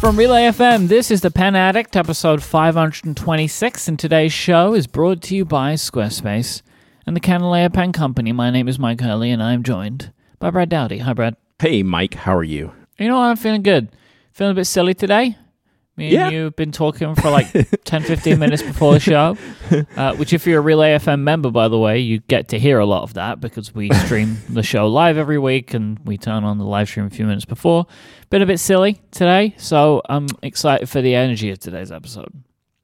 From Relay FM, this is The Pen Addict, episode 526, and today's show is brought to you by Squarespace and the Kanilea Pen Company. My name is Myke Hurley, and I'm joined by Brad Dowdy. Hi, Brad. Hey, Myke, how are you? You know what? I'm feeling good. Feeling a bit silly today. Me and Yeah. you have been talking for like 10, 15 minutes before the show, uh, which, if you're a Relay FM member, by the way, you get to hear a lot of that because we stream the show live every week and we turn on the live stream a few minutes before. Been a bit silly today, so I'm excited for the energy of today's episode.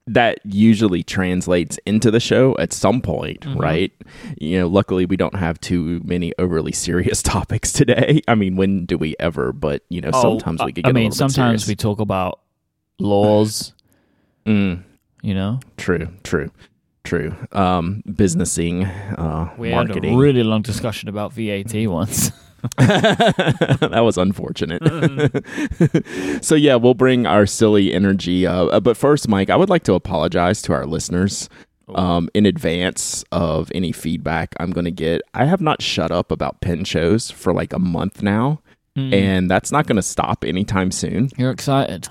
That usually translates into the show at some point, Mm-hmm. right? You know, luckily we don't have too many overly serious topics today. I mean, when do we ever? But you know, sometimes we get Oh, I a mean, sometimes we talk about laws, Mm, you know? true, true, true. Um, businessing, uh, We had a really long discussion about VAT once. that was unfortunate. so yeah, we'll bring our silly energy. Uh, uh, but first, Myke, I would like to apologize to our listeners um, in advance of any feedback I'm going to get. I have not shut up about pen shows for like a month now, and that's not going to stop anytime soon. You're excited.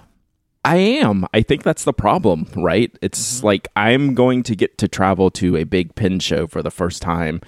I am. I think that's the problem, right? It's mm-hmm. like I'm going to get to travel to a big pin show for the first time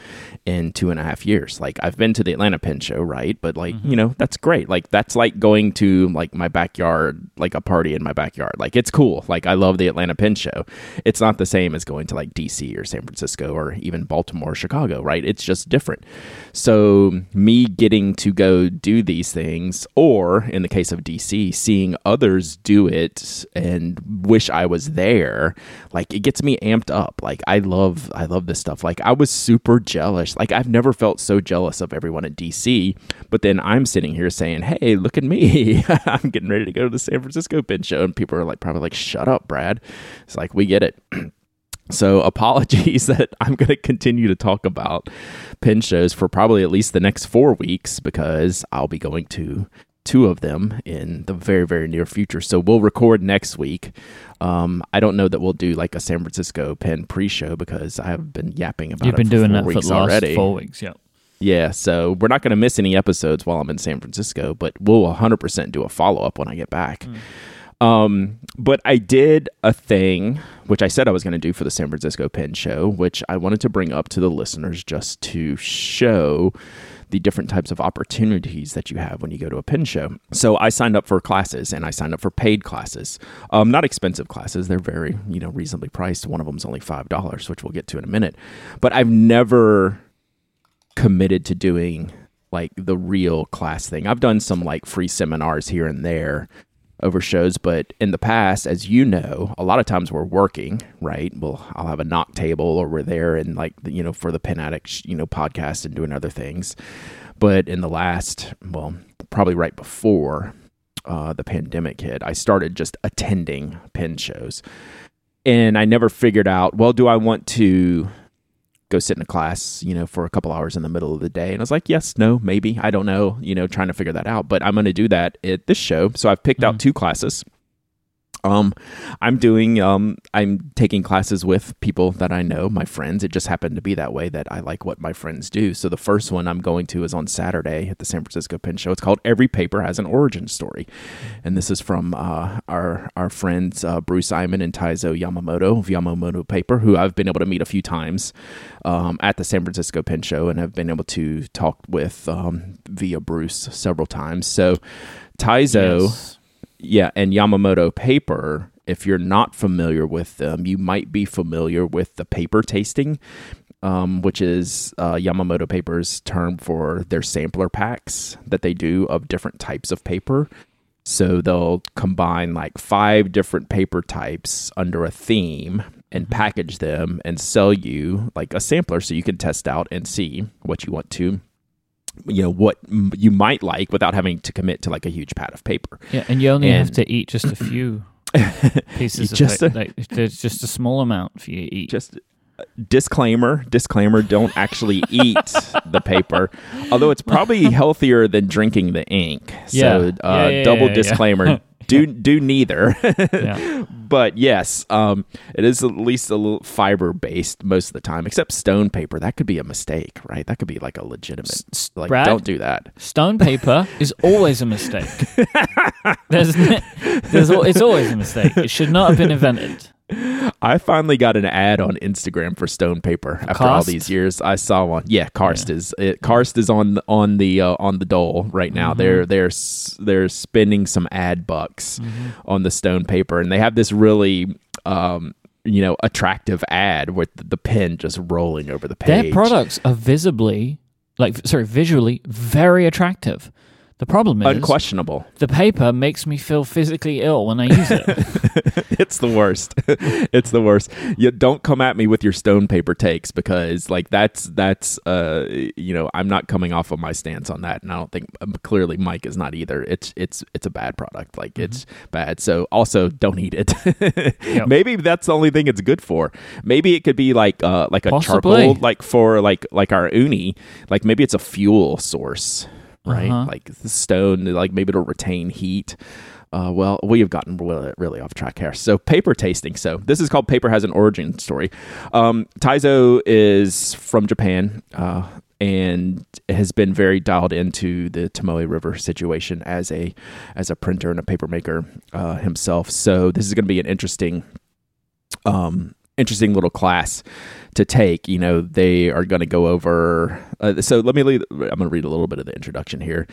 in two and a half years. Like I've been to the Atlanta pin show, right? But like, you mm-hmm. know, that's great. Like that's like going to like my backyard, like a party in my backyard. Like it's cool. Like I love the Atlanta pin show. It's not the same as going to like DC or San Francisco or even Baltimore or Chicago, right? It's just different. So me getting to go do these things, or in the case of DC, seeing others do it and wish I was there, like it gets me amped up. Like I love I love this stuff. Like I was super jealous. Like I've never felt so jealous of everyone in DC. But then I'm sitting here saying, Hey, look at me. I'm getting ready to go to the San Francisco pin show. And people are like probably like, Shut up, Brad. It's like we get it. So apologies that I'm going to continue to talk about pin shows for probably at least the next four weeks because I'll be going to two of them in the very very near future. So we'll record next week. Um, I don't know that we'll do like a San Francisco pin pre-show because I have been yapping about You've it been for doing four that for weeks the last already. four weeks, yeah. Yeah, so we're not going to miss any episodes while I'm in San Francisco, but we'll 100% do a follow up when I get back. Um, but I did a thing which I said I was going to do for the San Francisco Pen Show, which I wanted to bring up to the listeners just to show the different types of opportunities that you have when you go to a pin show. So I signed up for classes and I signed up for paid classes. Um, not expensive classes. They're very, you know, reasonably priced. One of them's only $5, which we'll get to in a minute. But I've never committed to doing like the real class thing. I've done some like free seminars here and there over shows, but in the past, as you know, a lot of times we're working, right? Well, I'll have a Nock table or we're there and like, you know, for the Pen Addict, you know, podcast and doing other things. But in the last, well, probably right before uh, the pandemic hit, I started just attending pen shows. And I never figured out, well, do I want to go sit in a class, you know, for a couple hours in the middle of the day. And I was like, yes, no, maybe. I don't know, you know, trying to figure that out. But I'm going to do that at this show. So I've picked out mm. two classes. Um, I'm doing, um, I'm taking classes with people that I know, my friends. It just happened to be that way that I like what my friends do. So the first one I'm going to is on Saturday at the San Francisco Pen Show. It's called Every Paper Has an Origin Story. And this is from uh, our, our friends, uh, Bruce Simon and Taizo Yamamoto of Yamamoto Paper, who I've been able to meet a few times um, at the San Francisco Pen Show and have been able to talk with um, via Bruce several times. So Taizo Yes. Yeah, and Yamamoto paper, if you're not familiar with them, you might be familiar with the paper tasting, um, which is uh, Yamamoto paper's term for their sampler packs that they do of different types of paper. So they'll combine like five different paper types under a theme and package them and sell you like a sampler so you can test out and see what you want to you know what m- you might like without having to commit to like a huge pad of paper Yeah, and you only have to eat just a few pieces Just it. a- Like, there's just a small amount for you to eat. just uh, disclaimer disclaimer don't actually eat the paper although it's probably healthier than drinking the ink so Yeah. uh, Yeah, yeah, double disclaimer do do neither. Yeah. but yes, um, it is at least a little fiber based most of the time. Except stone paper, that could be a mistake, right? That could be like a legitimate. S- Like, Brad? don't do that. Stone paper is always a mistake. there's, there's, it's always a mistake. It should not have been invented. I finally got an ad on Instagram for stone paper after all these years. I saw one. Yeah, Karst is it, Karst is on on the uh, on the dole right now. Mm-hmm. They're they're they're spending some ad bucks Mm-hmm. on the stone paper, and they have this really um, you know attractive ad with the, the pen just rolling over the page. Their products are visibly, like, sorry, visually very attractive. The problem is unquestionable. the paper makes me feel physically ill when I use it. it's the worst. it's the worst. You don't come at me with your stone paper takes because like that's that's uh you know I'm not coming off of my stance on that, and I don't think um, clearly Myke is not either. It's it's it's a bad product. Like it's bad. So also don't eat it. Maybe that's the only thing it's good for. Maybe it could be like uh like a Possibly. charcoal like for like like our uni. Like maybe it's a fuel source. Right, Uh-huh. like the stone, like maybe it'll retain heat. Uh, well, we have gotten really, really off track here. So, paper tasting. So, this is called Paper Has an Origin Story. Um, Taizo is from Japan uh, and has been very dialed into the Tomoe River situation as a as a printer and a paper maker uh, himself. So, this is going to be an interesting um, interesting little class to take. You know, they are going to go over. Uh, so let me. Lead, I'm going to read a little bit of the introduction here.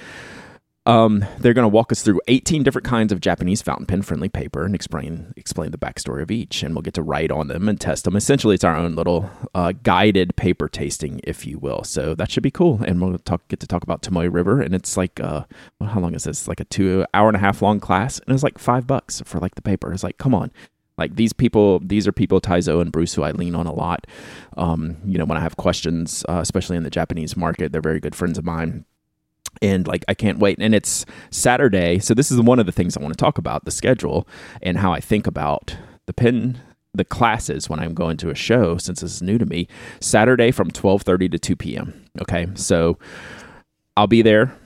Um, they're going to walk us through 18 different kinds of Japanese fountain pen friendly paper and explain explain the backstory of each, and we'll get to write on them and test them. Essentially, it's our own little uh, guided paper tasting, if you will. So that should be cool, and we'll talk get to talk about Tomoe River, and it's like uh, well, how long is this? Like a two hour and a half long class, and it's like five bucks for like the paper. It's like, come on, like these people, these are people Taizo and Bruce who I lean on a lot. Um, you know, when I have questions, uh, especially in the Japanese market, they're very good friends of mine. And like, I can't wait. And it's Saturday. So, this is one of the things I want to talk about the schedule and how I think about the pin the classes when I'm going to a show since this is new to me. Saturday from 12:30 to 2 p.m. Okay? So I'll be there.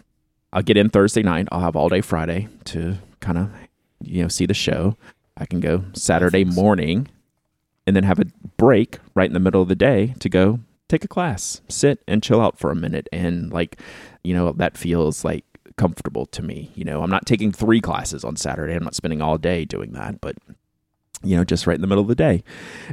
I'll get in Thursday night. I'll have all day Friday to kind of you know see the show. I can go Saturday morning and then have a break right in the middle of the day to go take a class, sit and chill out for a minute and like you know that feels like comfortable to me. You know, I'm not taking 3 classes on Saturday. I'm not spending all day doing that, but you know, just right in the middle of the day.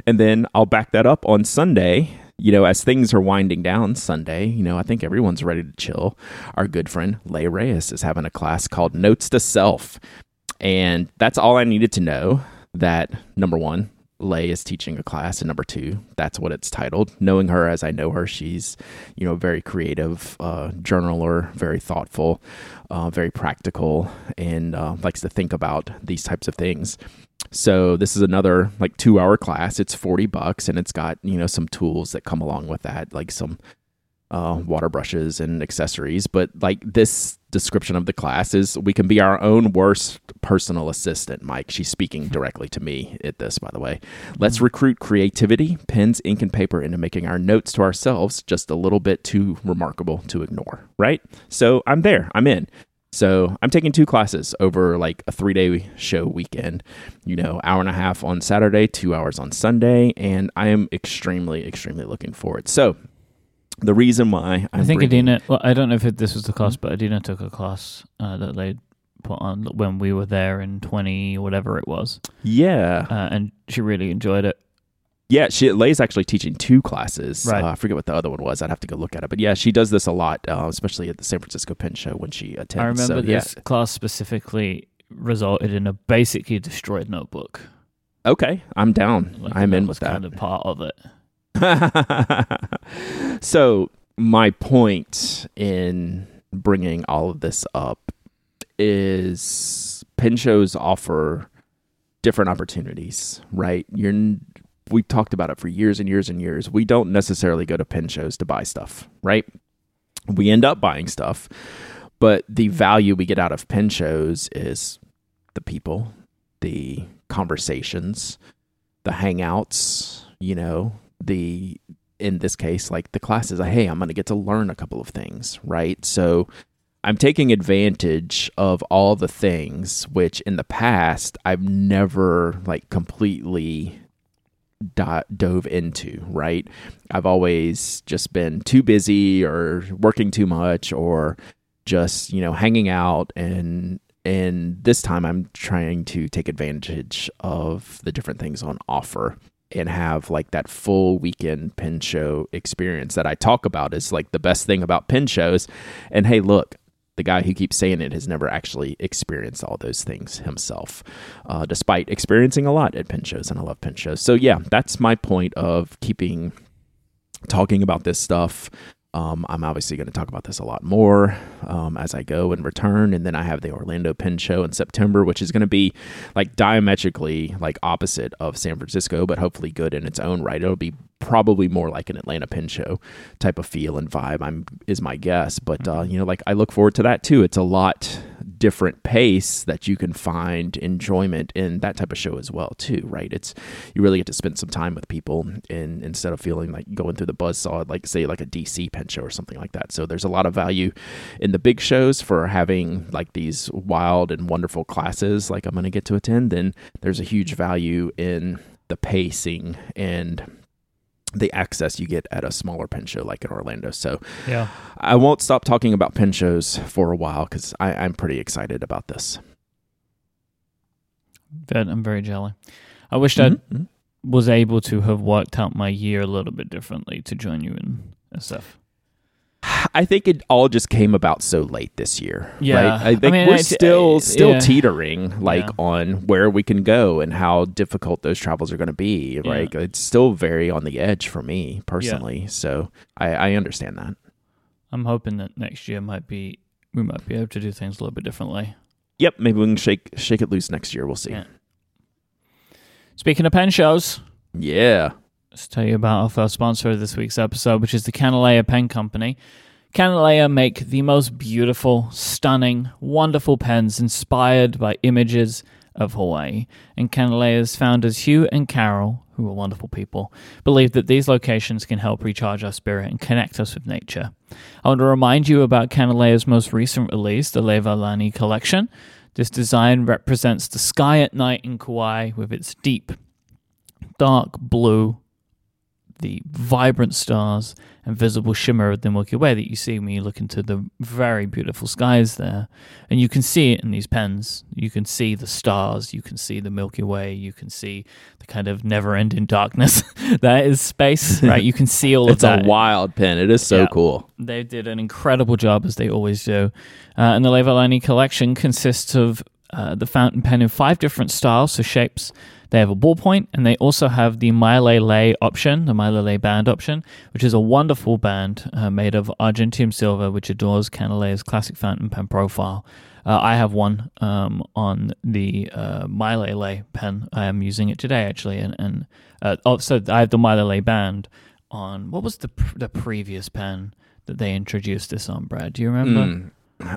And then I'll back that up on Sunday. You know, as things are winding down Sunday, you know, I think everyone's ready to chill. Our good friend Leigh Reyes is having a class called Notes to Self. And that's all I needed to know that number one, Leigh is teaching a class, and number two, that's what it's titled. Knowing her as I know her, she's, you know, very creative uh, journaler, very thoughtful, uh, very practical, and uh, likes to think about these types of things. So this is another like two hour class. It's 40 bucks and it's got, you know, some tools that come along with that, like some uh, water brushes and accessories. But like this description of the class is we can be our own worst personal assistant, Myke. She's speaking directly to me at this, by the way. Let's recruit creativity, pens, ink, and paper into making our notes to ourselves just a little bit too remarkable to ignore, right? So I'm there. I'm in. So I'm taking two classes over like a three day show weekend, you know, hour and a half on Saturday, two hours on Sunday, and I am extremely, extremely looking forward. So the reason why I'm I think bringing- Adina. Well, I don't know if it, this was the class, but Adina took a class uh, that they put on when we were there in twenty whatever it was, yeah, uh, and she really enjoyed it. yeah, she Leigh's actually teaching two classes. Right. Uh, I forget what the other one was. I'd have to go look at it, but yeah, she does this a lot, uh, especially at the San Francisco Pen Show when she attends. I remember so, yeah. this class specifically resulted in a basically destroyed notebook. Okay, I'm down. Like, I'm in with that. Kind of part of it. so my point in bringing all of this up is pen shows offer different opportunities right? You're we talked about it for years and years and years. We don't necessarily go to pen shows to buy stuff right? We end up buying stuff but the value we get out of pen shows is the people the conversations the hangouts you know the in this case like the classes hey i'm going to get to learn a couple of things right so I'm taking advantage of all the things which in the past I've never like completely do- dove into, right? I've always just been too busy or working too much or just, you know, hanging out and and this time I'm trying to take advantage of the different things on offer and have like that full weekend pin show experience that I talk about is like the best thing about pin shows. And hey, look, the guy who keeps saying it has never actually experienced all those things himself, uh, despite experiencing a lot at pin shows. And I love pin shows. So, yeah, that's my point of keeping talking about this stuff um, I'm obviously going to talk about this a lot more um, as I go and return, and then I have the Orlando Pin Show in September, which is going to be like diametrically like opposite of San Francisco, but hopefully good in its own right. It'll be probably more like an Atlanta Pin Show type of feel and vibe. I'm is my guess, but uh, mm-hmm. you know, like I look forward to that too. It's a lot different pace that you can find enjoyment in that type of show as well too right? It's you really get to spend some time with people and instead of feeling like going through the buzz saw like say like a dc pen show or something like that. So there's a lot of value in the big shows for having like these wild and wonderful classes like i'm going to get to attend then there's a huge value in the pacing and the access you get at a smaller pen show like in Orlando. So yeah, I won't stop talking about pen shows for a while because I'm pretty excited about this. But I'm very jelly. I wish mm-hmm. I mm-hmm. was able to have worked out my year a little bit differently to join you in SF. I think it all just came about so late this year. Yeah, right? I think I mean, we're uh, still still yeah. teetering like yeah. on where we can go and how difficult those travels are going to be. Yeah. Like it's still very on the edge for me personally. So I, I understand that. I'm hoping that next year might be we might be able to do things a little bit differently. Yep, maybe we can shake shake it loose next year. We'll see. Speaking of pen shows, yeah. Let's tell you about our first sponsor of this week's episode, which is the Kanilea Pen Company. Kanilea make the most beautiful, stunning, wonderful pens inspired by images of Hawaii. And Kanilea's founders, Hugh and Carol, who are wonderful people, believe that these locations can help recharge our spirit and connect us with nature. I want to remind you about Kanilea's most recent release, the Leilani collection. This design represents the sky at night in Kauai with its deep, dark blue the vibrant stars and visible shimmer of the Milky Way that you see when you look into the very beautiful skies there. And you can see it in these pens. You can see the stars, you can see the Milky Way, you can see the kind of never ending darkness that is space, right? You can see all of that. It's a wild pen. It is so yeah. cool. They did an incredible job, as they always do. Uh, and the Leilani collection consists of uh, the fountain pen in five different styles, so shapes. They have a ballpoint, and they also have the Mailele option, the Mailele band option, which is a wonderful band uh, made of argentium silver, which adores Kanilea's classic fountain pen profile. Uh, I have one um, on the uh, Mailele pen. I am using it today, actually, and, and uh, oh, so I have the Mailele band on. What was the pr- the previous pen that they introduced this on, Brad? Do you remember? Mm,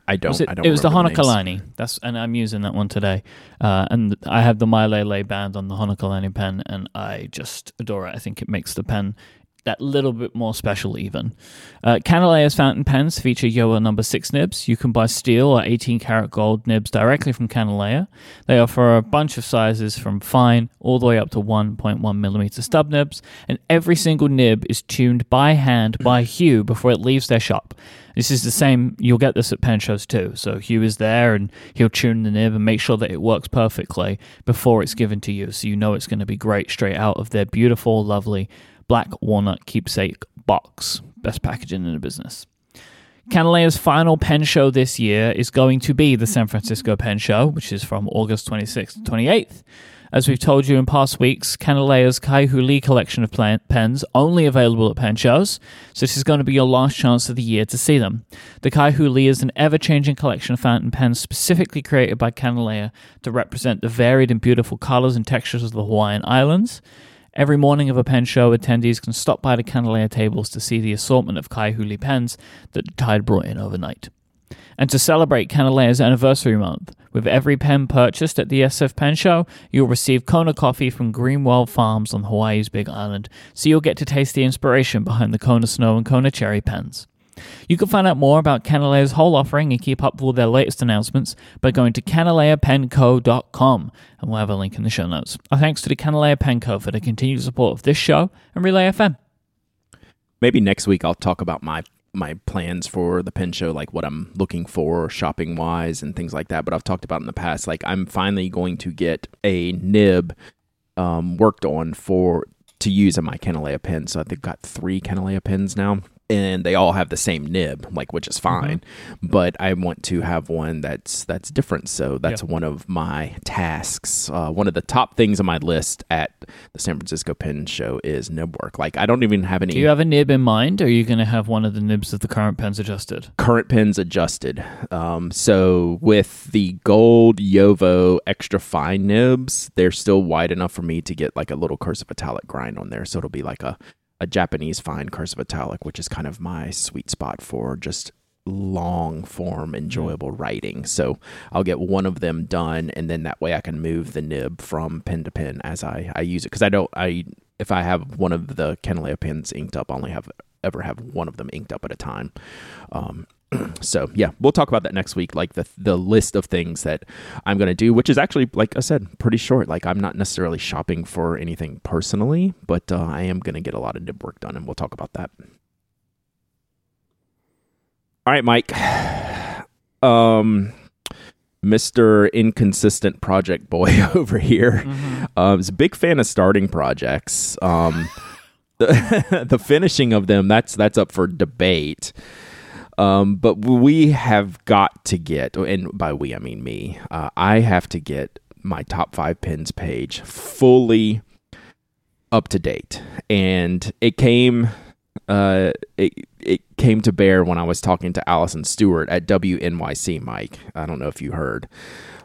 I don't. It, I don't it was the Hanakalani. That's and I'm using that one today. Uh, and I have the Mailele band on the Hanakalani pen, and I just adore it. I think it makes the pen that little bit more special even. Uh, Kanilea's fountain pens feature Jowo number 6 nibs. You can buy steel or 18 karat gold nibs directly from Kanilea. They offer a bunch of sizes from fine all the way up to 1.1 millimeter stub nibs, and every single nib is tuned by hand by Hugh before it leaves their shop. This is the same. You'll get this at pen shows too. So Hugh is there, and he'll tune the nib and make sure that it works perfectly before it's given to you, so you know it's going to be great straight out of their beautiful, lovely black walnut keepsake box. Best packaging in the business. Kanilea's final pen show this year is going to be the San Francisco Pen Show, which is from August 26th to 28th. As we've told you in past weeks, Kanilea's Kai-Hu Lee collection of pens only available at pen shows, so this is going to be your last chance of the year to see them. The Kai-Hu Lee is an ever-changing collection of fountain pens specifically created by Kanilea to represent the varied and beautiful colors and textures of the Hawaiian Islands. Every morning of a pen show, attendees can stop by the Kanilea tables to see the assortment of Kai-Hu pens that the tide brought in overnight. And to celebrate Kanilea's anniversary month, with every pen purchased at the SF Pen Show, you'll receive Kona coffee from Greenwell Farms on Hawaii's Big Island, so you'll get to taste the inspiration behind the Kona Snow and Kona Cherry pens. You can find out more about Kanilea's whole offering and keep up with their latest announcements by going to kanileapenco.com, and we'll have a link in the show notes. Our thanks to the Kanilea Pen Co. for the continued support of this show and Relay FM. Maybe next week I'll talk about my my plans for the pen show, like what I'm looking for shopping wise and things like that. But I've talked about in the past, like I'm finally going to get a nib um, worked on for to use in my Kanilea pen. So I've got three Kanilea pens now and they all have the same nib, like which is fine. Mm-hmm. But I want to have one that's that's different. So that's one of my tasks. Uh, one of the top things on my list at the San Francisco Pen Show is nib work. Like I don't even have any. Do you have a nib in mind, or are you going to have one of the nibs of the current pens adjusted? Current pens adjusted. Um, so with the gold Jowo extra fine nibs, they're still wide enough for me to get like a little cursive italic grind on there. So it'll be like a a Japanese fine cursive italic, which is kind of my sweet spot for just long form enjoyable writing. So I'll get one of them done and then that way I can move the nib from pen to pen as I, I use it. Cause I don't, I, if I have one of the Kanilea pens inked up, I only have ever have one of them inked up at a time. Um, so yeah, we'll talk about that next week. Like the the list of things that I'm gonna do, which is actually, like I said, pretty short. Like I'm not necessarily shopping for anything personally, but uh, I am gonna get a lot of nib work done, and we'll talk about that. All right, Myke. Um, Mr. Inconsistent Project Boy over here mm-hmm. uh, is a big fan of starting projects. Um, the, the finishing of them that's that's up for debate. Um, but we have got to get, and by we I mean me, uh, I have to get my top five pins page fully up to date, and it came, uh, it it came to bear when I was talking to Alison Stewart at WNYC. Myke, I don't know if you heard.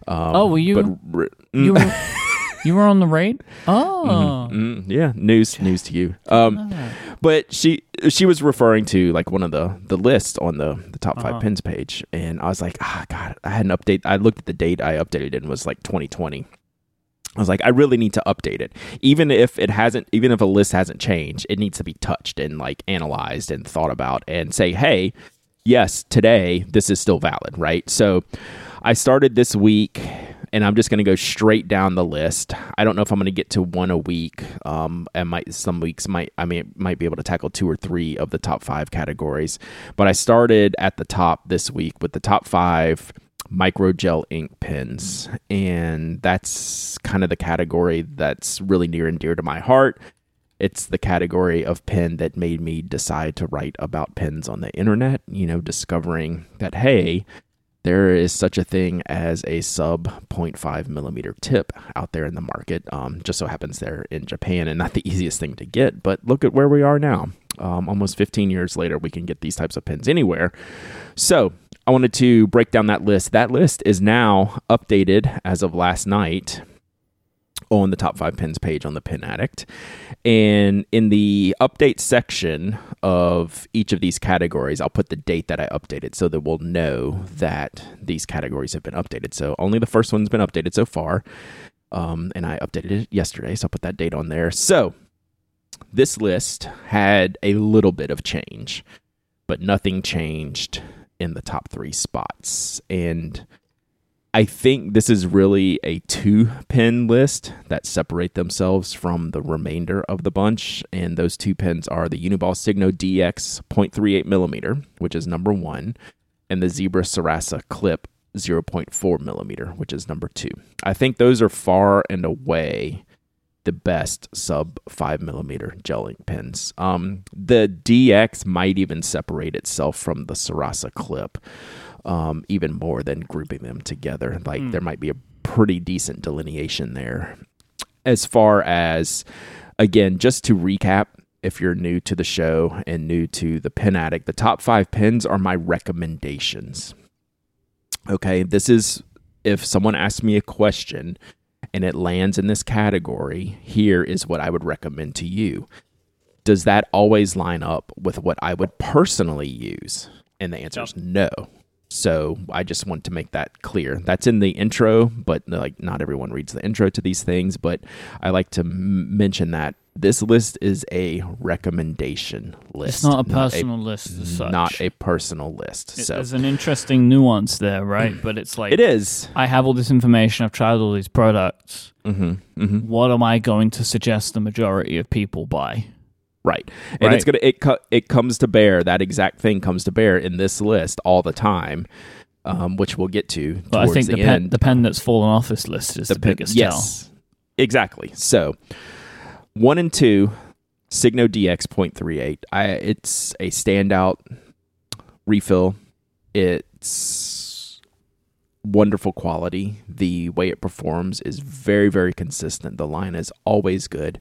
Um, oh, were you? But, you were, You were on the raid? Oh, mm-hmm. Mm-hmm. yeah. News, news to you. Um, oh. but she she was referring to like one of the the lists on the the top 5 uh-huh. pins page, and I was like, ah, God, I had an update. I looked at the date I updated and was like 2020. I was like, I really need to update it. Even if it hasn't, even if a list hasn't changed, it needs to be touched and like analyzed and thought about and say, hey, yes, today this is still valid, right? So I started this week and I'm just going to go straight down the list. I don't know if I'm going to get to one a week. Um, and might some weeks might I mean might be able to tackle two or three of the top five categories. But I started at the top this week with the top five microgel ink pens, and that's kind of the category that's really near and dear to my heart. It's the category of pen that made me decide to write about pens on the internet, you know, discovering that, hey, there is such a thing as a sub 0.5 millimeter tip out there in the market. Um, just so happens they're in Japan and not the easiest thing to get, but look at where we are now. Um, almost 15 years later, we can get these types of pins anywhere. So I wanted to break down that list. That list is now updated as of last night on the top five pins page on the Pen Addict. And in the update section of each of these categories, I'll put the date that I updated so that we'll know that these categories have been updated. So only the first one's been updated so far. Um, and I updated it yesterday, so I'll put that date on there. So this list had a little bit of change, but nothing changed in the top three spots. And I think this is really a two pin list that separate themselves from the remainder of the bunch. And those two pins are the Uniball Signo DX 0.38 millimeter, which is number one, and the Zebra Sarasa Clip 0.4 millimeter, which is number two. I think those are far and away the best sub 5 millimeter gel ink. Um, the DX might even separate itself from the Sarasa Clip um, even more than grouping them together. Like mm. there might be a pretty decent delineation there. As far as, again, just to recap, if you're new to the show and new to the Pen Addict, the top five pens are my recommendations. Okay, this is if someone asks me a question and it lands in this category, here is what I would recommend to you. Does that always line up with what I would personally use? And the answer is no. So I just want to make that clear. That's in the intro, but like not everyone reads the intro to these things. But I like to m- mention that this list is a recommendation list. It's not a personal list as such. Not a personal list. It- so There's an interesting nuance there, right? But it's like it is. I have all this information. I've tried all these products. Mm-hmm, mm-hmm. What am I going to suggest the majority of people buy? Right. And it's gonna it it comes to bear that exact thing comes to bear in this list all the time, um, which we'll get to. But I think the, the, pen, end. the pen that's fallen off this list is the, pen- biggest tell. yes, exactly. So one and two, Signo DX 0.38. I it's a standout refill. It's wonderful quality. The way it performs is very very consistent. The line is always good.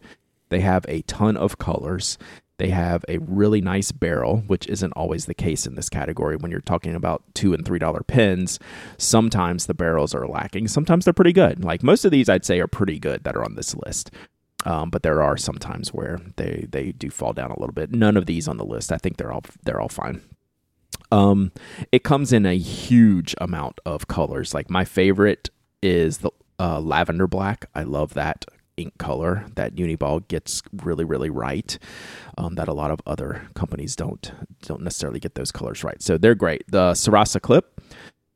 They have a ton of colors. They have a really nice barrel, which isn't always the case in this category. When you're talking about two and three dollar pins. sometimes the barrels are lacking. Sometimes they're pretty good. Like most of these, I'd say are pretty good that are on this list. Um, but there are some times where they they do fall down a little bit. None of these on the list. I think they're all they're all fine. Um, it comes in a huge amount of colors. Like my favorite is the uh, lavender black. I love that ink color that Uniball gets really really right. Um, that a lot of other companies don't don't necessarily get those colors right. So they're great. The Sarasa clip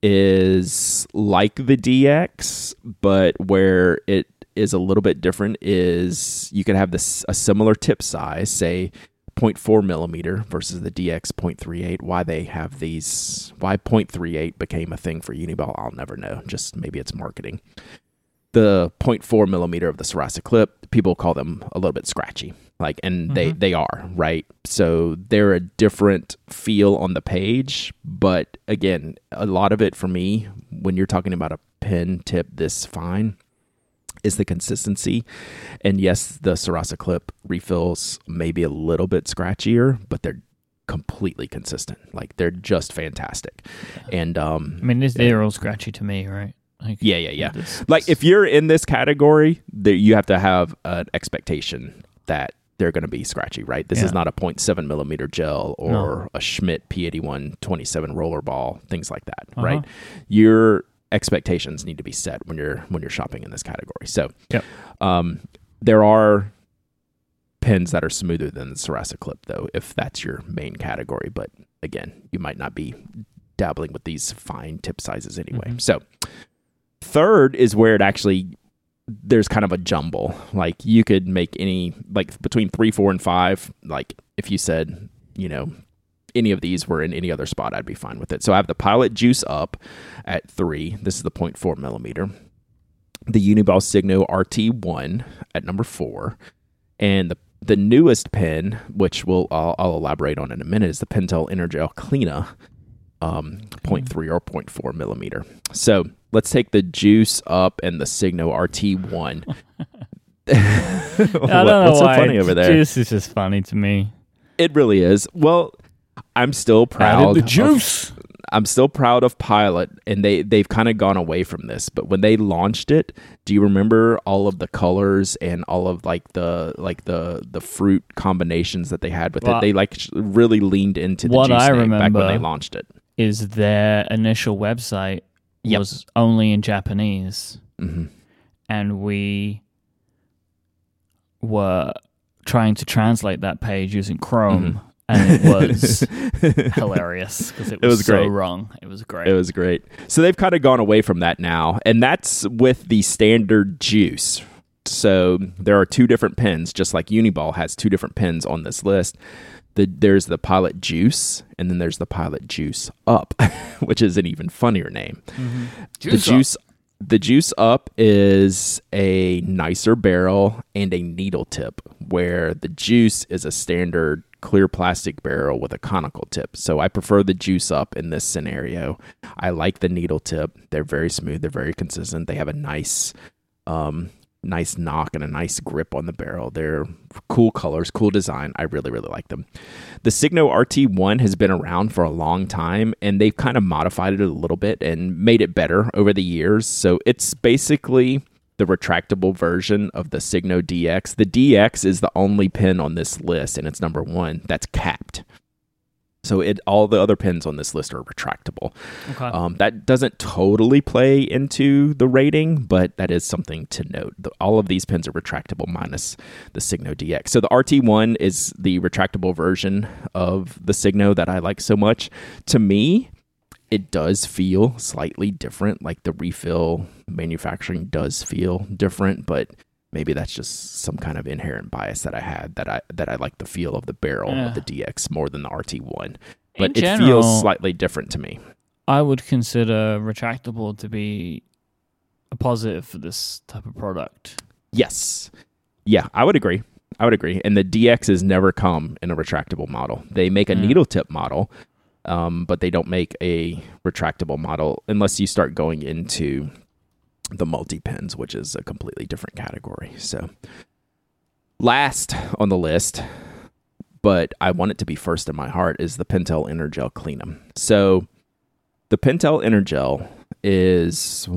is like the DX, but where it is a little bit different is you could have this a similar tip size, say 0.4 millimeter versus the DX 0.38. Why they have these, why 0.38 became a thing for Uniball, I'll never know. Just maybe it's marketing. The 0.4 millimeter of the Sarasa clip, people call them a little bit scratchy. Like, and they they are right. So they're a different feel on the page, but again, a lot of it for me when you're talking about a pen tip this fine is the consistency. And yes, the Sarasa clip refills maybe a little bit scratchier, but they're completely consistent. Like they're just fantastic. And um I mean, this, they're all scratchy to me, right? Like, yeah, yeah, yeah. Like if you're in this category, there you have to have an expectation that they're going to be scratchy, right? This is not a 0.7 millimeter gel or a Schmidt P81 27 roller ball, things like that, Uh-huh. right? Your expectations need to be set when you're when you're shopping in this category. So, Yep. um, there are pens that are smoother than the Sarasa clip, though, if that's your main category. But again, you might not be dabbling with these fine tip sizes anyway. Mhm. So, third is where it actually there's kind of a jumble. Like you could make any like between three, four, and five. Like if you said, you know, any of these were in any other spot, I'd be fine with it. So I have the Pilot Juice up at three. This is the 0.4 millimeter. The Uniball Signo RT1 at number four, and the the newest pen, which we'll I'll, I'll elaborate on in a minute, is the Pentel Energel Clena, um, 0.3 or 0.4 millimeter. So let's take the Juice up and the Signo RT1. I don't know What's so funny over there? Juice is just funny to me. It really is. Well, I'm still proud. The of- juice. I'm still proud of Pilot, and they they've kind of gone away from this. But when they launched it, do you remember all of the colors and all of like the like the the fruit combinations that they had with Well, it? They like really leaned into the what juice I name back when they launched it. Is their initial website Yep. was only in Japanese, hmm and we were trying to translate that page using Chrome, Mhm. and it was hilarious because it was, was so great. wrong. It was great. It was great. So they've kind of gone away from that now, and that's with the standard juice. So there are two different pens, just like Uniball has two different pens on this list. The, there's the Pilot Juice, and then there's the Pilot Juice Up, which is an even funnier name. the Juice Up. the juice up is a nicer barrel and a needle tip where the juice is a standard clear plastic barrel with a conical tip. So i prefer the juice up in this scenario. I like the needle tip. They're very smooth. They're very consistent. They have a nice um nice knock and a nice grip on the barrel they're cool colors cool design i really really like them the Signo RT1 has been around for a long time and they've kind of modified it a little bit and made it better over the years. So it's basically the retractable version of the Signo DX. The DX is the only pin on this list and it's number one that's capped. So it all the other pins on this list are retractable. Okay. Um, that doesn't totally play into the rating, but that is something to note. The, all of these pins are retractable minus the Signo DX. So the RT1 is the retractable version of the Signo that I like so much. To me, it does feel slightly different. Like the refill manufacturing does feel different, but maybe that's just some kind of inherent bias that I had that I that I like the feel of the barrel Yeah. of the DX more than the RT1. But In it general, feels slightly different to me. I would consider retractable to be a positive for this type of product. Yes. Yeah, I would agree. I would agree. And the DX has never come in a retractable model. They make a Mm. needle tip model, um, but they don't make a retractable model unless you start going into the multi pins, which is a completely different category. So, last on the list, but I want it to be first in my heart, is the Pentel Energel Clena. So, the Pentel Energel is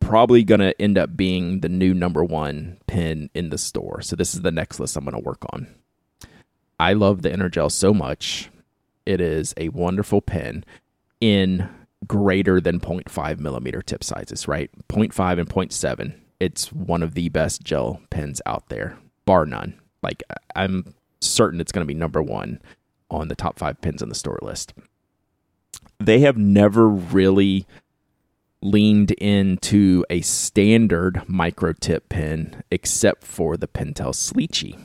probably going to end up being the new number one pen in the store. So this is the next list I'm going to work on. I love the Energel so much. It is a wonderful pen in greater than 0.5 millimeter tip sizes, right? 0.5 and 0.7. It's one of the best gel pens out there, bar none. Like I'm certain it's going to be number one on the top five pens in the store list. They have never really leaned into a standard micro tip pen except for the Pentel Slicci.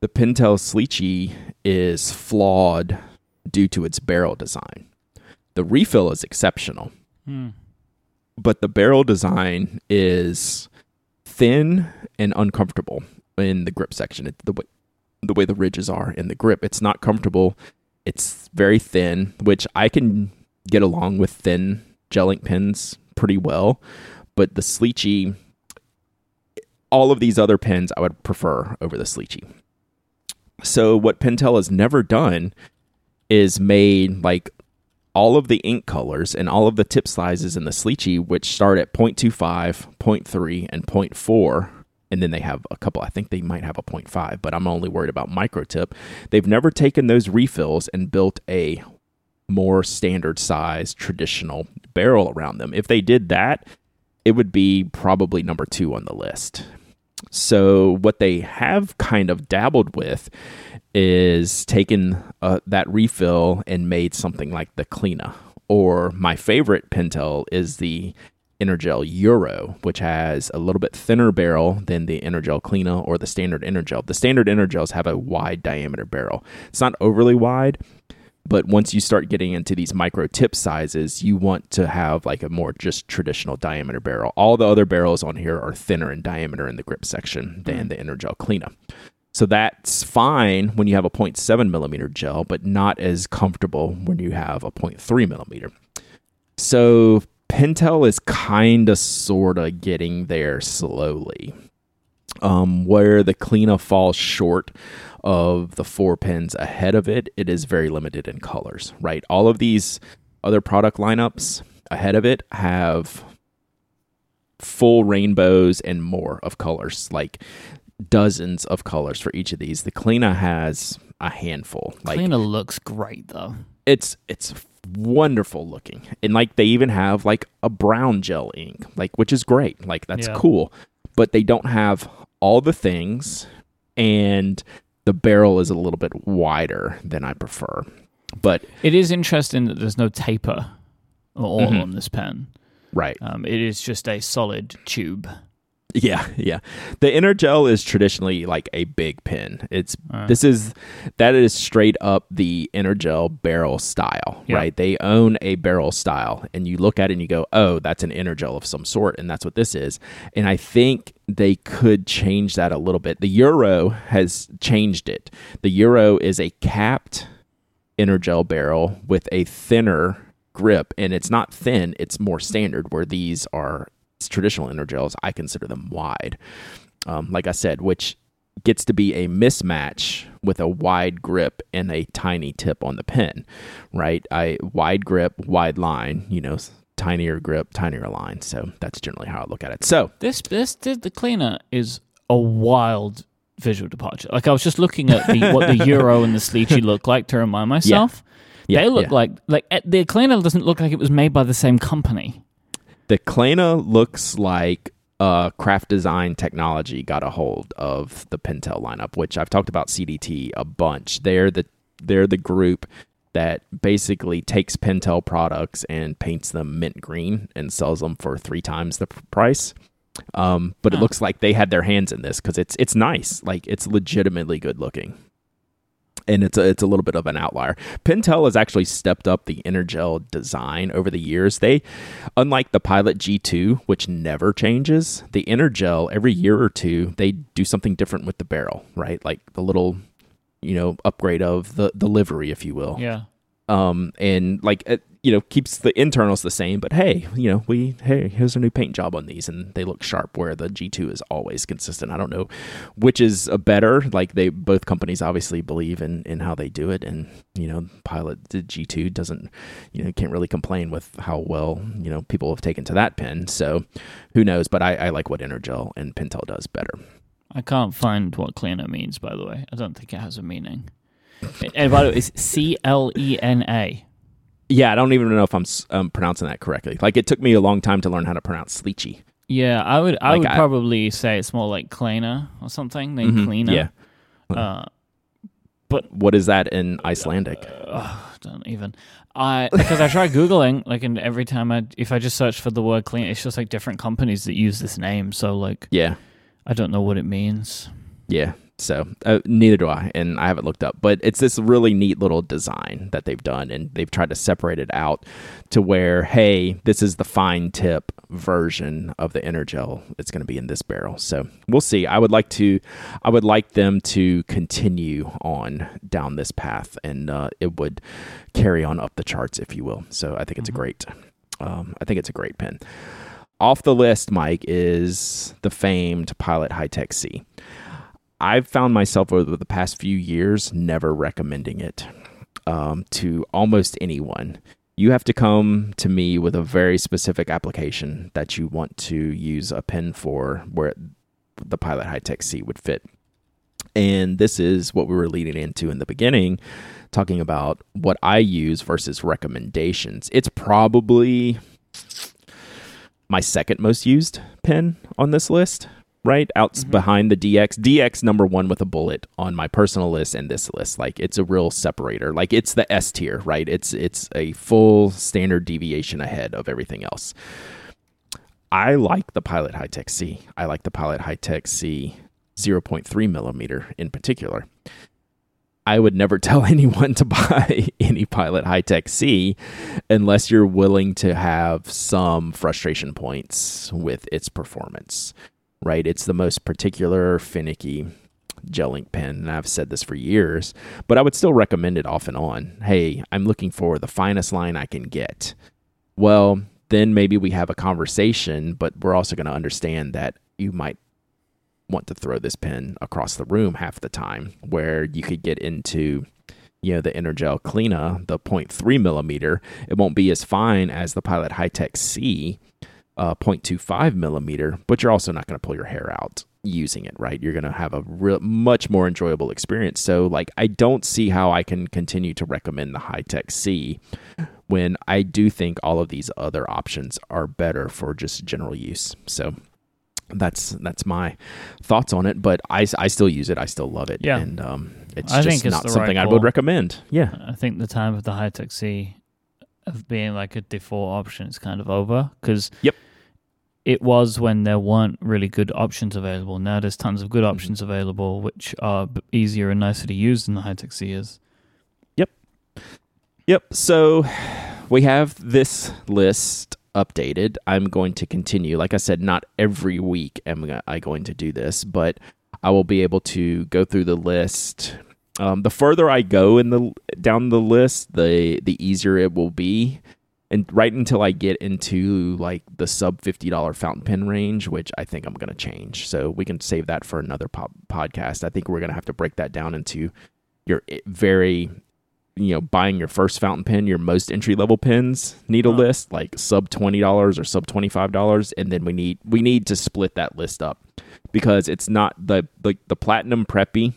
The Pentel Slicci is flawed due to its barrel design. The refill is exceptional, Hmm. but the barrel design is thin and uncomfortable in the grip section. It, the way the way the ridges are in the grip, it's not comfortable. It's very thin, which I can get along with thin gel ink pens pretty well, but the Slicci, all of these other pens, I would prefer over the Slicci. So what Pentel has never done is made like all of the ink colors and all of the tip sizes in the Slicci, which start at 0.25, 0.3, and 0.4. And then they have a couple, I think they might have a 0.5, but I'm only worried about micro tip. They've never taken those refills and built a more standard size traditional barrel around them. If they did that, it would be probably number two on the list. So, what they have kind of dabbled with is taken uh, that refill and made something like the Clena. Or my favorite Pentel is the Energel Euro, which has a little bit thinner barrel than the Energel Clena or the standard Energel. The standard Energels have a wide diameter barrel. It's not overly wide, but once you start getting into these micro tip sizes, you want to have like a more just traditional diameter barrel. All the other barrels on here are thinner in diameter in the grip section than mm-hmm. the Energel Clena. So that's fine when you have a 0.7 millimeter gel, but not as comfortable when you have a 0.3 millimeter. So Pentel is kind of sort of getting there slowly. Um, where the Clena falls short of the four pins ahead of it, it is very limited in colors, right? All of these other product lineups ahead of it have full rainbows and more of colors, like dozens of colors for each of these. The Clena has a handful. Like Clena looks great though. it's it's wonderful looking and like they even have like a brown gel ink like which is great like that's Yeah. cool but they don't have all the things and the barrel is a little bit wider than i prefer but It is interesting that there's no taper at all Mhm. on this pen. right Um, it is just a solid tube. Yeah yeah the Energel is traditionally like a big pin it's Uh, this is that is straight up the Energel barrel style, Yeah. right? They own a barrel style, and you look at it and you go, "Oh, that's an Energel of some sort," and that's what this is. And I think they could change that a little bit. The Euro has changed it. The Euro is a capped Energel barrel with a thinner grip, and it's not thin; it's more standard. Where these are traditional Energels, I consider them wide. Um, like I said, which gets to be a mismatch with a wide grip and a tiny tip on the pen, right? I wide grip, wide line, you know, tinier grip, tinier line. So that's generally how I look at it. So this this the Clena is a wild visual departure. Like I was just looking at the what the Euro and the Slicci look like to remind myself. Yeah, they look yeah. like like eh, the Clena doesn't look like it was made by the same company. The Clena looks like uh, craft design technology got a hold of the Pentel lineup, which I've talked about CDT a bunch. They're the they're the group that basically takes Pentel products and paints them mint green and sells them for three times the price. Um, but it looks like they had their hands in this because it's it's nice, like it's legitimately good looking, and it's a, it's a little bit of an outlier. Pentel has actually stepped up the Energel design over the years. They, unlike the Pilot G2, which never changes, the Energel every year or two they do something different with the barrel, right? Like the little, you know, upgrade of the the livery, if you will Yeah. um, and like it, you know keeps the internals the same. But hey, you know we hey here's a new paint job on these, and they look sharp. Where the G2 is always consistent. I don't know which is a better. Like they both companies obviously believe in in how they do it, and you know Pilot the G2 doesn't you know can't really complain with how well you know people have taken to that pen. So who knows? But I, I like what Energel and Pentel does better. I can't find what cleaner means, by the way. I don't think it has a meaning. and by the way, it's C L E N A. Yeah, I don't even know if I'm um, pronouncing that correctly. Like it took me a long time to learn how to pronounce Slicci. Yeah, I would I Like would I- probably say it's more like cleaner or something than Mhm, cleaner. Yeah. Uh, but What is that in Icelandic? ugh, don't even. I because I tried googling like, and every time I if I just search for the word clean, it's just like different companies that use this name. So like, Yeah, I don't know what it means. yeah. So uh, neither do I, and I haven't looked up. But it's this really neat little design that they've done, and they've tried to separate it out to where, hey, this is the fine tip version of the Energel. It's going to be in this barrel. So we'll see. I would like to, I would like them to continue on down this path, and uh, it would carry on up the charts, if you will. So I think it's a great, um, I think it's a great pen. Off the list, Myke, is the famed Pilot Hi-Tec-C. I've found myself over the past few years never recommending it um, to almost anyone. You have to come to me with a very specific application that you want to use a pen for where the Pilot Hi-Tec-C would fit. And this is what we were leading into in the beginning, talking about what I use versus recommendations. It's probably my second most used pen on this list, right? Out Mhm. behind the DX. DX number one with a bullet on my personal list and this list. Like it's a real separator. Like it's the S tier, right? It's it's a full standard deviation ahead of everything else. I like the Pilot Hi-Tec-C. I like the Pilot Hi-Tec-C 0.3 millimeter in particular. I would never tell anyone to buy any Pilot Hi-Tec-C unless you're willing to have some frustration points with its performance, right? It's the most particular, finicky gel ink pen, and I've said this for years, but I would still recommend it off and on. Hey, I'm looking for the finest line I can get. Well, then maybe we have a conversation, but we're also going to understand that you might want to throw this pen across the room half the time, where you could get into you know the Energel Clena, the 0.3 millimeter. It won't be as fine as the Pilot Hi-Tec-C, uh, 0.25 millimeter, but you're also not going to pull your hair out using it, right? You're going to have a real, much more enjoyable experience. So, like, I don't see how I can continue to recommend the Hi-Tec-C when I do think all of these other options are better for just general use. So. That's that's my thoughts on it, but I, I still use it. I still love it, Yeah. and um, it's I just think it's not something right I would recommend. Yeah, I think the time of the Hi-Tec-C of being like a default option is kind of over because Yep. it was when there weren't really good options available. Now there's tons of good Mm-hmm. options available, which are easier and nicer to use than the Hi-Tec-C is. Yep. Yep. So we have this list updated. I'm going to continue. Like I said, not every week am I going to do this, but I will be able to go through the list. Um, the further I go in the down the list, the the easier it will be. And right until I get into like the sub fifty dollar fountain pen range, which I think I'm going to change. So we can save that for another po- podcast. I think we're going to have to break that down into your very you know buying your first fountain pen your most entry level pens need a Huh. list like sub $20 or sub $25 and then we need we need to split that list up because it's not the like the platinum preppy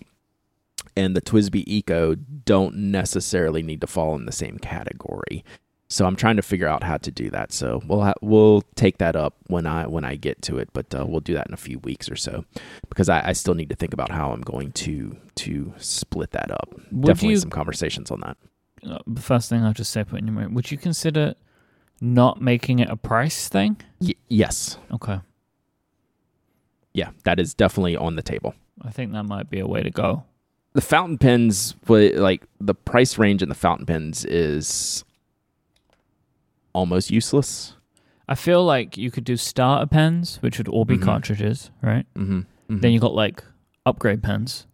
and the TWSBI Eco don't necessarily need to fall in the same category. So I'm trying to figure out how to do that. So we'll ha- we'll take that up when I when I get to it, but uh, we'll do that in a few weeks or so because I, I, still need to think about how I'm going to to split that up. Would Definitely you, some conversations on that. Uh, the first thing I'll just say, put in your mind, would you consider not making it a price thing? Y- yes. Okay. Yeah, that is definitely on the table. I think that might be a way to go. The fountain pens, like the price range in the fountain pens is almost useless. I feel like you could do starter pens, which would all be mm-hmm. cartridges, right? Mm-hmm. Mm-hmm. Then you got like upgrade pens,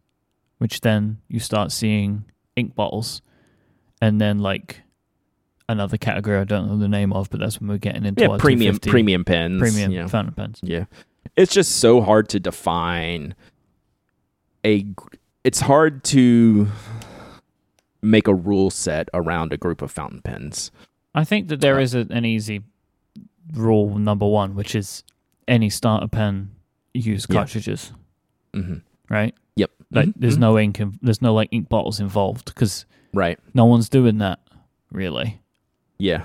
which then you start seeing ink bottles, and then like another category I don't know the name of, but that's when we're getting into yeah, premium premium pens, premium know. fountain pens. Yeah, it's just so hard to define a. It's hard to make a rule set around a group of fountain pens. I think that there is a, an easy rule number one, which is any starter pen use cartridges, yeah. mm-hmm. right? Yep. Like mm-hmm. there's mm-hmm. no ink, in, there's no like ink bottles involved because right, no one's doing that really. Yeah.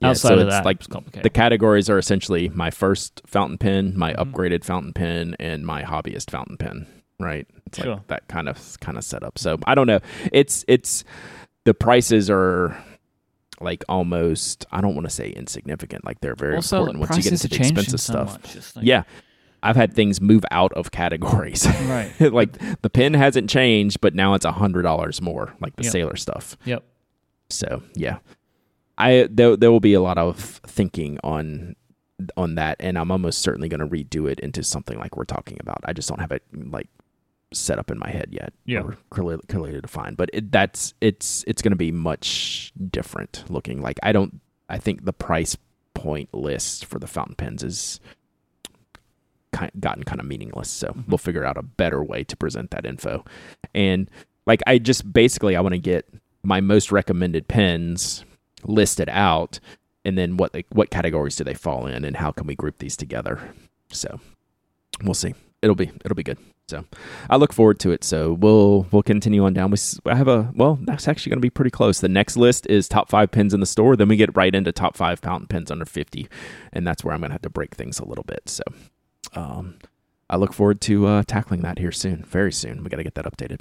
yeah Outside so of that, like the categories are essentially my first fountain pen, my mm-hmm. upgraded fountain pen, and my hobbyist fountain pen. Right. It's sure. like that kind of kind of setup. So I don't know. It's it's the prices are like almost I don't want to say insignificant. Like they're very also, important once you get into the expensive so stuff. Like... Yeah. I've had things move out of categories. Right. like the pin hasn't changed, but now it's a hundred dollars more, like the yep. sailor stuff. Yep. So yeah. I there there will be a lot of thinking on on that and I'm almost certainly going to redo it into something like we're talking about. I just don't have it like set up in my head yet. Yeah, or clearly, clearly defined. But it, that's it's it's going to be much different looking. Like I don't. I think the price point list for the fountain pens is kind gotten kind of meaningless. So mm-hmm. we'll figure out a better way to present that info. And like I just basically I want to get my most recommended pens listed out and then what they, what categories do they fall in and how can we group these together. So we'll see. It'll be it'll be good. So I look forward to it. So we'll we'll continue on down. We I have a well, that's actually going to be pretty close. The next list is top five pins in the store. Then we get right into top five fountain pins under fifty, and that's where I'm going to have to break things a little bit. So um, I look forward to uh, tackling that here soon, very soon. We got to get that updated.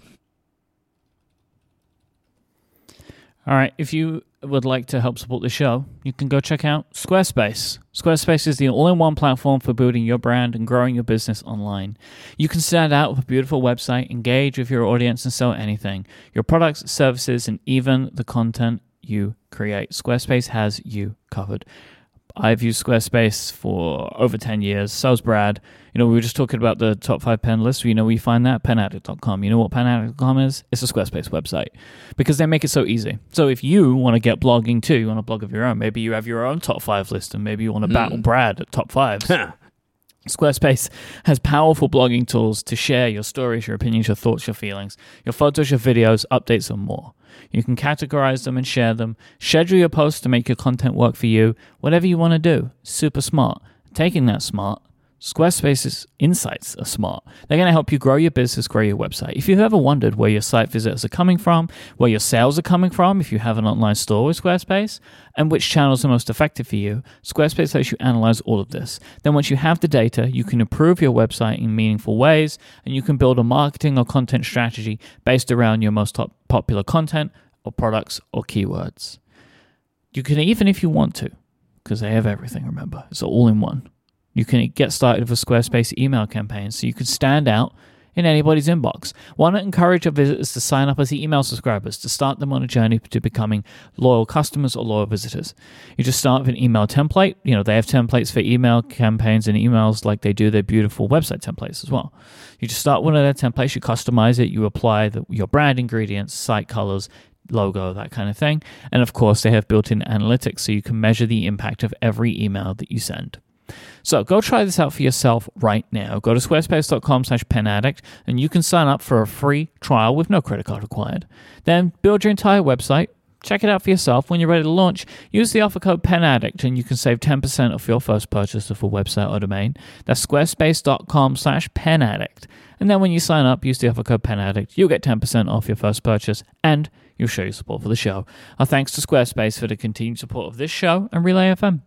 All right. If you would like to help support the show, you can go check out Squarespace. Squarespace is the all in one platform for building your brand and growing your business online. You can stand out with a beautiful website, engage with your audience, and sell anything your products, services, and even the content you create. Squarespace has you covered. I've used Squarespace for over 10 years. So So's Brad. You know, we were just talking about the top five pen list. You know, we find that penaddict.com. You know what penaddict.com is? It's a Squarespace website because they make it so easy. So if you want to get blogging too, you want a blog of your own, maybe you have your own top five list and maybe you want to mm. battle Brad at top fives. Squarespace has powerful blogging tools to share your stories, your opinions, your thoughts, your feelings, your photos, your videos, updates, and more. You can categorize them and share them, schedule your posts to make your content work for you, whatever you want to do. Super smart. Taking that smart Squarespace's insights are smart. They're going to help you grow your business, grow your website. If you've ever wondered where your site visitors are coming from, where your sales are coming from, if you have an online store with Squarespace, and which channels are most effective for you, Squarespace lets you analyze all of this. Then, once you have the data, you can improve your website in meaningful ways, and you can build a marketing or content strategy based around your most top popular content or products or keywords. You can, even if you want to, because they have everything, remember, it's all in one. You can get started with a Squarespace email campaign so you can stand out in anybody's inbox. Why not encourage your visitors to sign up as email subscribers to start them on a journey to becoming loyal customers or loyal visitors? You just start with an email template. You know, they have templates for email campaigns and emails like they do their beautiful website templates as well. You just start one of their templates, you customize it, you apply the, your brand ingredients, site colors, logo, that kind of thing. And of course, they have built in analytics so you can measure the impact of every email that you send. So go try this out for yourself right now. Go to squarespace.com slash penaddict and you can sign up for a free trial with no credit card required. Then build your entire website, Check it out for yourself when you're ready to launch. Use the offer code PENADDICT and you can save 10% off your first purchase of a website or domain. That's squarespace.com slash penaddict. And then when you sign up, use the offer code PENADDICT. You'll get 10% off your first purchase and you'll show your support for the show. Our thanks to Squarespace for the continued support of this show and Relay FM.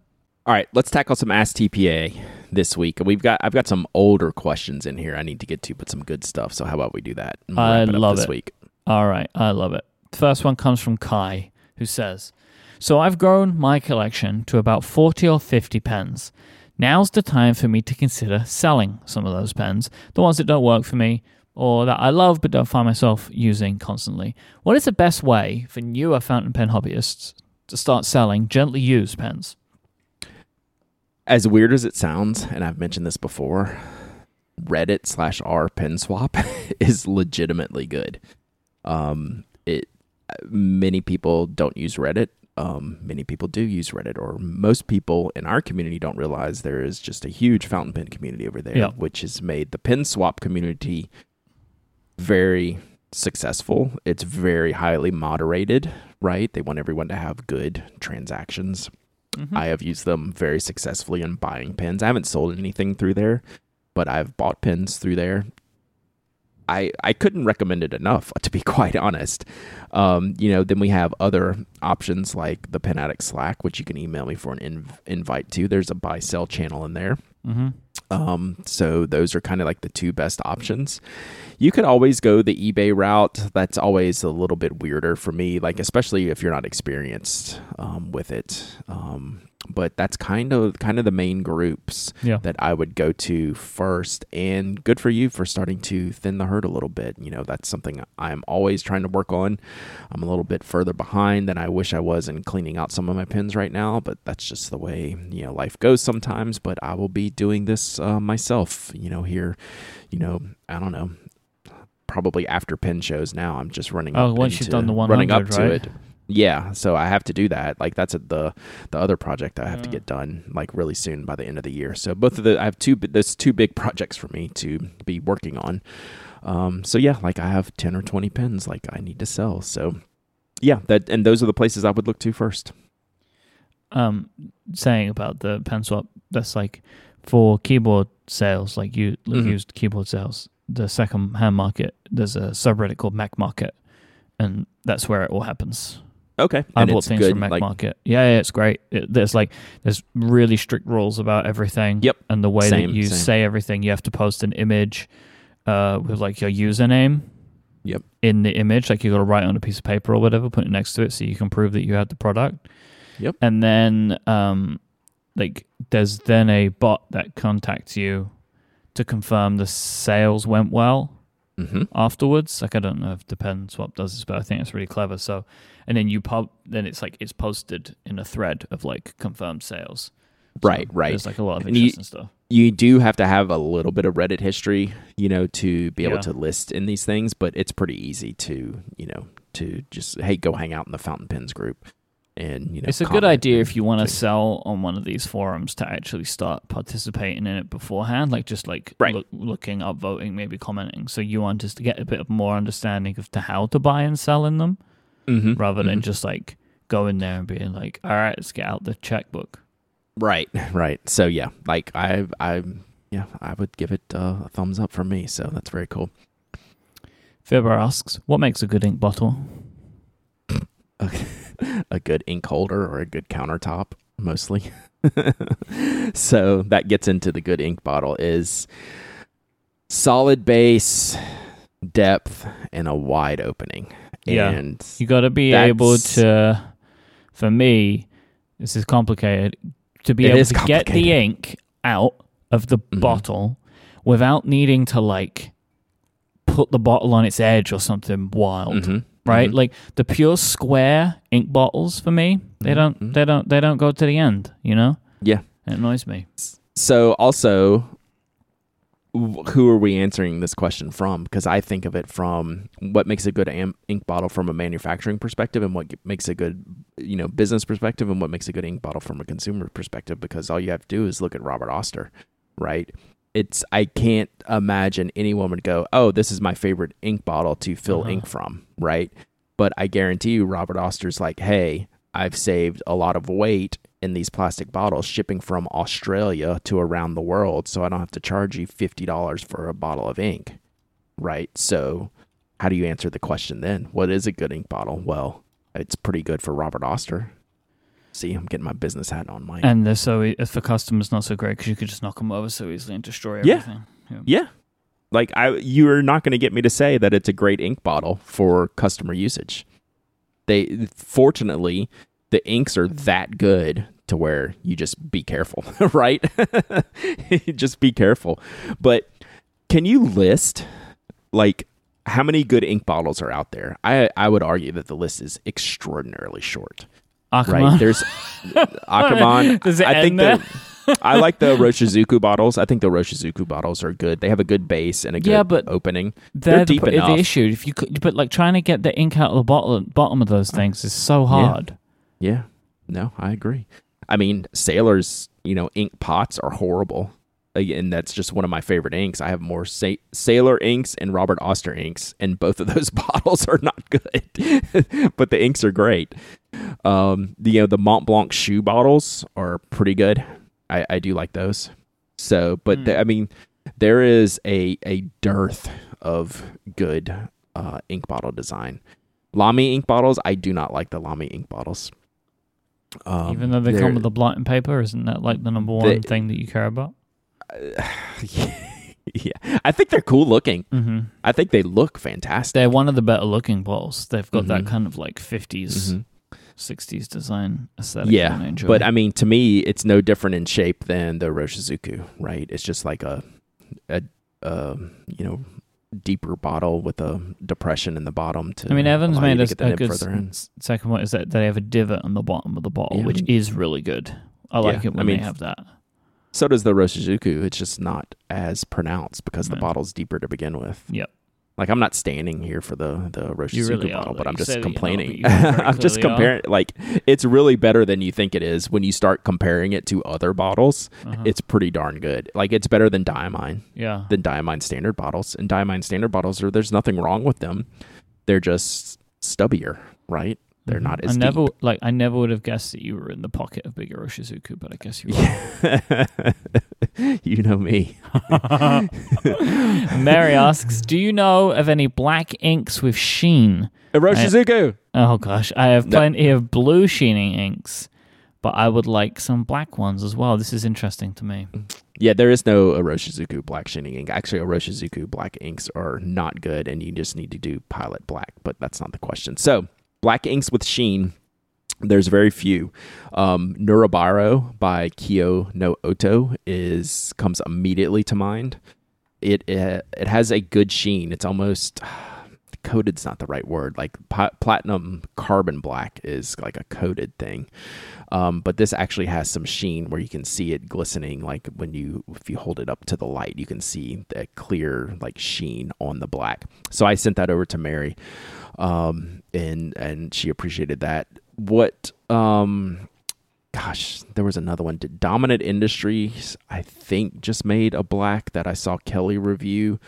All right, let's tackle some Ask TPA this week. We've got I've got some older questions in here I need to get to, but some good stuff. So how about we do that? and I it love this it. week. All right, I love it. The first one comes from Kai, who says, So I've grown my collection to about 40 or 50 pens. Now's the time for me to consider selling some of those pens, the ones that don't work for me or that I love but don't find myself using constantly. What is the best way for newer fountain pen hobbyists to start selling gently used pens? As weird as it sounds, and I've mentioned this before, Reddit slash R pen swap is legitimately good. Um, it many people don't use Reddit. Um, many people do use Reddit, or most people in our community don't realize there is just a huge fountain pen community over there, Yeah. which has made the pen swap community very successful. It's very highly moderated, right? They want everyone to have good transactions. I have used them very successfully in buying pins. I haven't sold anything through there, but I've bought pins through there. I I couldn't recommend it enough, to be quite honest. Um, you know, then we have other options like the Pen Addict Slack, which you can email me for an inv- invite to. There's a buy sell channel in there. Mm-hmm. Um, so those are kind of like the two best options. You could always go the eBay route. That's always a little bit weirder for me, like especially if you're not experienced um, with it. Um, but that's kind of kind of the main groups Yeah. that I would go to first. And good for you for starting to thin the herd a little bit. You know, that's something I'm always trying to work on. I'm a little bit further behind than I wish I was in cleaning out some of my pins right now, but that's just the way, you know, life goes sometimes. But I will be doing this uh, myself, you know, here, you know, I don't know. Probably after pin shows now, I'm just running. Oh, up once you've done the one running up 100, to right? it. Yeah, so I have to do that. Like that's a, the the other project I have to get done like really soon by the end of the year. So both of the I have two there's two big projects for me to be working on. Um, so yeah, like I have ten or twenty pins like I need to sell. So yeah, that and those are the places I would look to first. um, saying about the pen swap that's like for keyboard sales like you Mhm. used keyboard sales the second hand market there's a subreddit called mechmarket and that's where it all happens Okay, i and bought it's things good. from mac like, market yeah, yeah it's great it, there's like there's really strict rules about everything Yep. and the way Same, that you same. say everything you have to post an image uh, with like your username Yep. in the image like you got to write on a piece of paper or whatever put it next to it so you can prove that you have the product Yep. and then um like there's then a bot that contacts you to confirm the sales went well hmm afterwards. Like i don't know if the pen swap does this but i think it's really clever. So and then you pub then it's like it's posted in a thread of like confirmed sales. So Right, right. there's like a lot of And you- interesting stuff. you do have to have a little bit of Reddit history, you know, to be able Yeah. to list in these things, but it's pretty easy to, you know, to just hey, go hang out in the Fountain Pens group, and you know, it's a good idea if you want to sell on one of these forums to actually start participating in it beforehand, like just like Right. look, looking up, voting, maybe commenting. So you want us to get a bit of more understanding of to how to buy and sell in them, Mhm, rather than mhm. just like going there and being like, all right, let's get out the checkbook. right, right. So yeah, like I, I, yeah, I would give it uh, a thumbs up for me. So that's very cool. Fibber asks, what makes a good ink bottle? a good ink holder or a good countertop mostly so that gets into the good ink bottle is solid base depth and a wide opening Yeah. and You got to be able to. For me, this is complicated. To be able to get the ink out of the Mhm. bottle without needing to like put the bottle on its edge or something wild, Mhm, right? mhm. Like the pure square ink bottles for me, they Mhm, don't, mhm. they don't, they don't go to the end. You know? Yeah. It annoys me. so also who are we answering this question from because i think of it from what makes a good am- ink bottle from a manufacturing perspective and what makes a good you know business perspective and what makes a good ink bottle from a consumer perspective because all you have to do is look at robert oster right it's i can't imagine anyone would go oh this is my favorite ink bottle to fill Uh-huh. ink from right But I guarantee you, Robert Oster's like, hey, I've saved a lot of weight in these plastic bottles shipping from Australia to around the world, so I don't have to charge you $50 for a bottle of ink. Right? So, how do you answer the question then? What is a good ink bottle? Well, it's pretty good for Robert Oster. See, I'm getting my business hat on, Myke. And they're so e- for customers not so great because you could just knock them over so easily and destroy Yeah. everything. Yeah. Yeah. Like I you're not going to get me to say that it's a great ink bottle for customer usage. They fortunately the inks are that good to where you just be careful, right? just be careful. But can you list like how many good ink bottles are out there? I I would argue that the list is extraordinarily short. Akkerman. Right? There's Akkerman. Does it I think that I like the Roshizuku bottles. I think the Roshizuku bottles are good. They have a good base and a good Yeah, but opening. They're, They're the, deep the enough. issue. If you could, but like trying to get the ink out of the bottle, bottom of those things is so hard. Yeah. No, I agree. I mean, Sailor's, you know, ink pots are horrible. And that's just one of my favorite inks. I have more Sa- Sailor inks and Robert Oster inks, and both of those bottles are not good, but the inks are great. Um, the, you know, the Mont Blanc shoe bottles are pretty good. I, I do like those. So, but Mm. the, I mean, there is a a dearth of good uh, ink bottle design. Lamy ink bottles, I do not like the Lamy ink bottles. Um, Even though they come with the blotting paper, isn't that like the number one They- thing that you care about? yeah, I think they're cool looking. hmm I think they look fantastic. They're one of the better looking bottles. They've got that Mhm. kind of like 50s, Mhm. 60s design aesthetic. Yeah, I but I mean, to me, it's no different in shape than the Roshizuku, right? It's just like a, a, uh, you know, deeper bottle with a depression in the bottom. To I mean, Evans made a, a good s- second one is that they have a divot on the bottom of the bottle, Yeah. which is really good. I like Yeah, it I when mean, they have that. So does the Roshizuku. It's just not as pronounced because the bottle's deeper to begin with. Yep. Like I'm not standing here for the the Roshizuku really are, bottle, but. I'm just complaining. I'm just clearly are. comparing. Like it's really better than you think it is when you start comparing it to other bottles. Uh-huh. It's pretty darn good. Like it's better than Diamine, yeah. than Diamine standard bottles. And Diamine standard bottles are there's nothing wrong with them. They're just stubbier, right? They're not mm-hmm. I as never deep. like. I never would have guessed that you were in the pocket of Big Shizuku, but I guess you were. you know me. Mary asks, "Do you know of any black inks with sheen?" Roshizuku. Oh gosh, I have No. plenty of blue sheening inks, but I would like some black ones as well. This is interesting to me. Yeah, there is no Iroshizuku black shining ink. Actually, Iroshizuku black inks are not good, and you just need to do Pilot Black, but that's not the question. So, black inks with sheen, there's very few. Um, Nurebairo by Kyo no Oto is comes immediately to mind. It uh, it has a good sheen. It's almost coated's not the right word. Like platinum carbon black is like a coated thing. Um, but this actually has some sheen where you can see it glistening. Like when you, if you hold it up to the light, you can see the clear like sheen on the black. So I sent that over to Mary, um, and and she appreciated that. What, um, gosh, there was another one. Did Dominant Industries, I think, just made a black that I saw Kelly review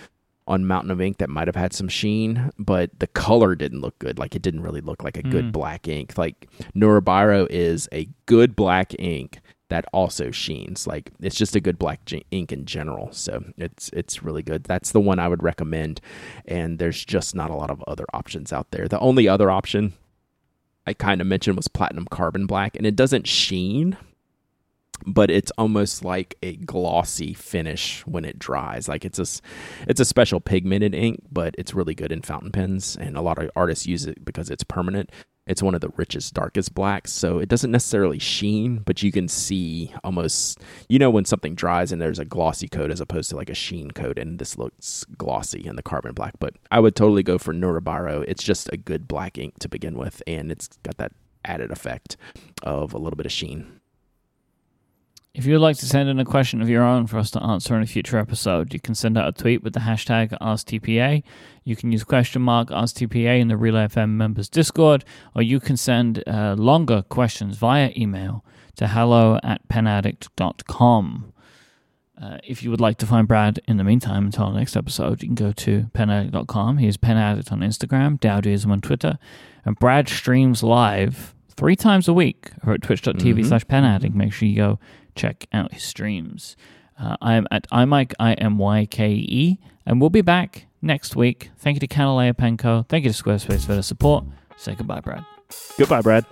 on Mountain of Ink that might have had some sheen, but the color didn't look good. Like it didn't really look like a good Mm. black ink. Like Nurebairo is a good black ink that also sheens. Like it's just a good black ink in general. So it's it's really good. That's the one I would recommend. And there's just not a lot of other options out there. The only other option I kind of mentioned was platinum carbon black, and it doesn't sheen, but it's almost like a glossy finish when it dries. Like it's a it's a special pigmented ink, but it's really good in fountain pens, and a lot of artists use it because it's permanent. It's one of the richest, darkest blacks, so it doesn't necessarily sheen, but you can see almost, you know, when something dries and there's a glossy coat as opposed to like a sheen coat, and this looks glossy in the carbon black. But I would totally go for Nurebairo. It's just a good black ink to begin with, and it's got that added effect of a little bit of sheen. If you'd like to send in a question of your own for us to answer in a future episode, you can send out a tweet with the hashtag AskTPA. You can use question mark AskTPA in the Relay FM members Discord, or you can send uh, longer questions via email to hello at penaddict.com. Uh, if you would like to find Brad in the meantime until our next episode, you can go to penaddict.com. He is penaddict on Instagram, Dowdyism on Twitter, and Brad streams live three times a week over at twitch.tv Mhm. slash penaddict. Make sure you go check out his streams. Uh, I am at imike, I M Y K E, and we'll be back next week. Thank you to Kanilea Pen Co. Thank you to Squarespace for their support. Say goodbye, Brad. Goodbye, Brad.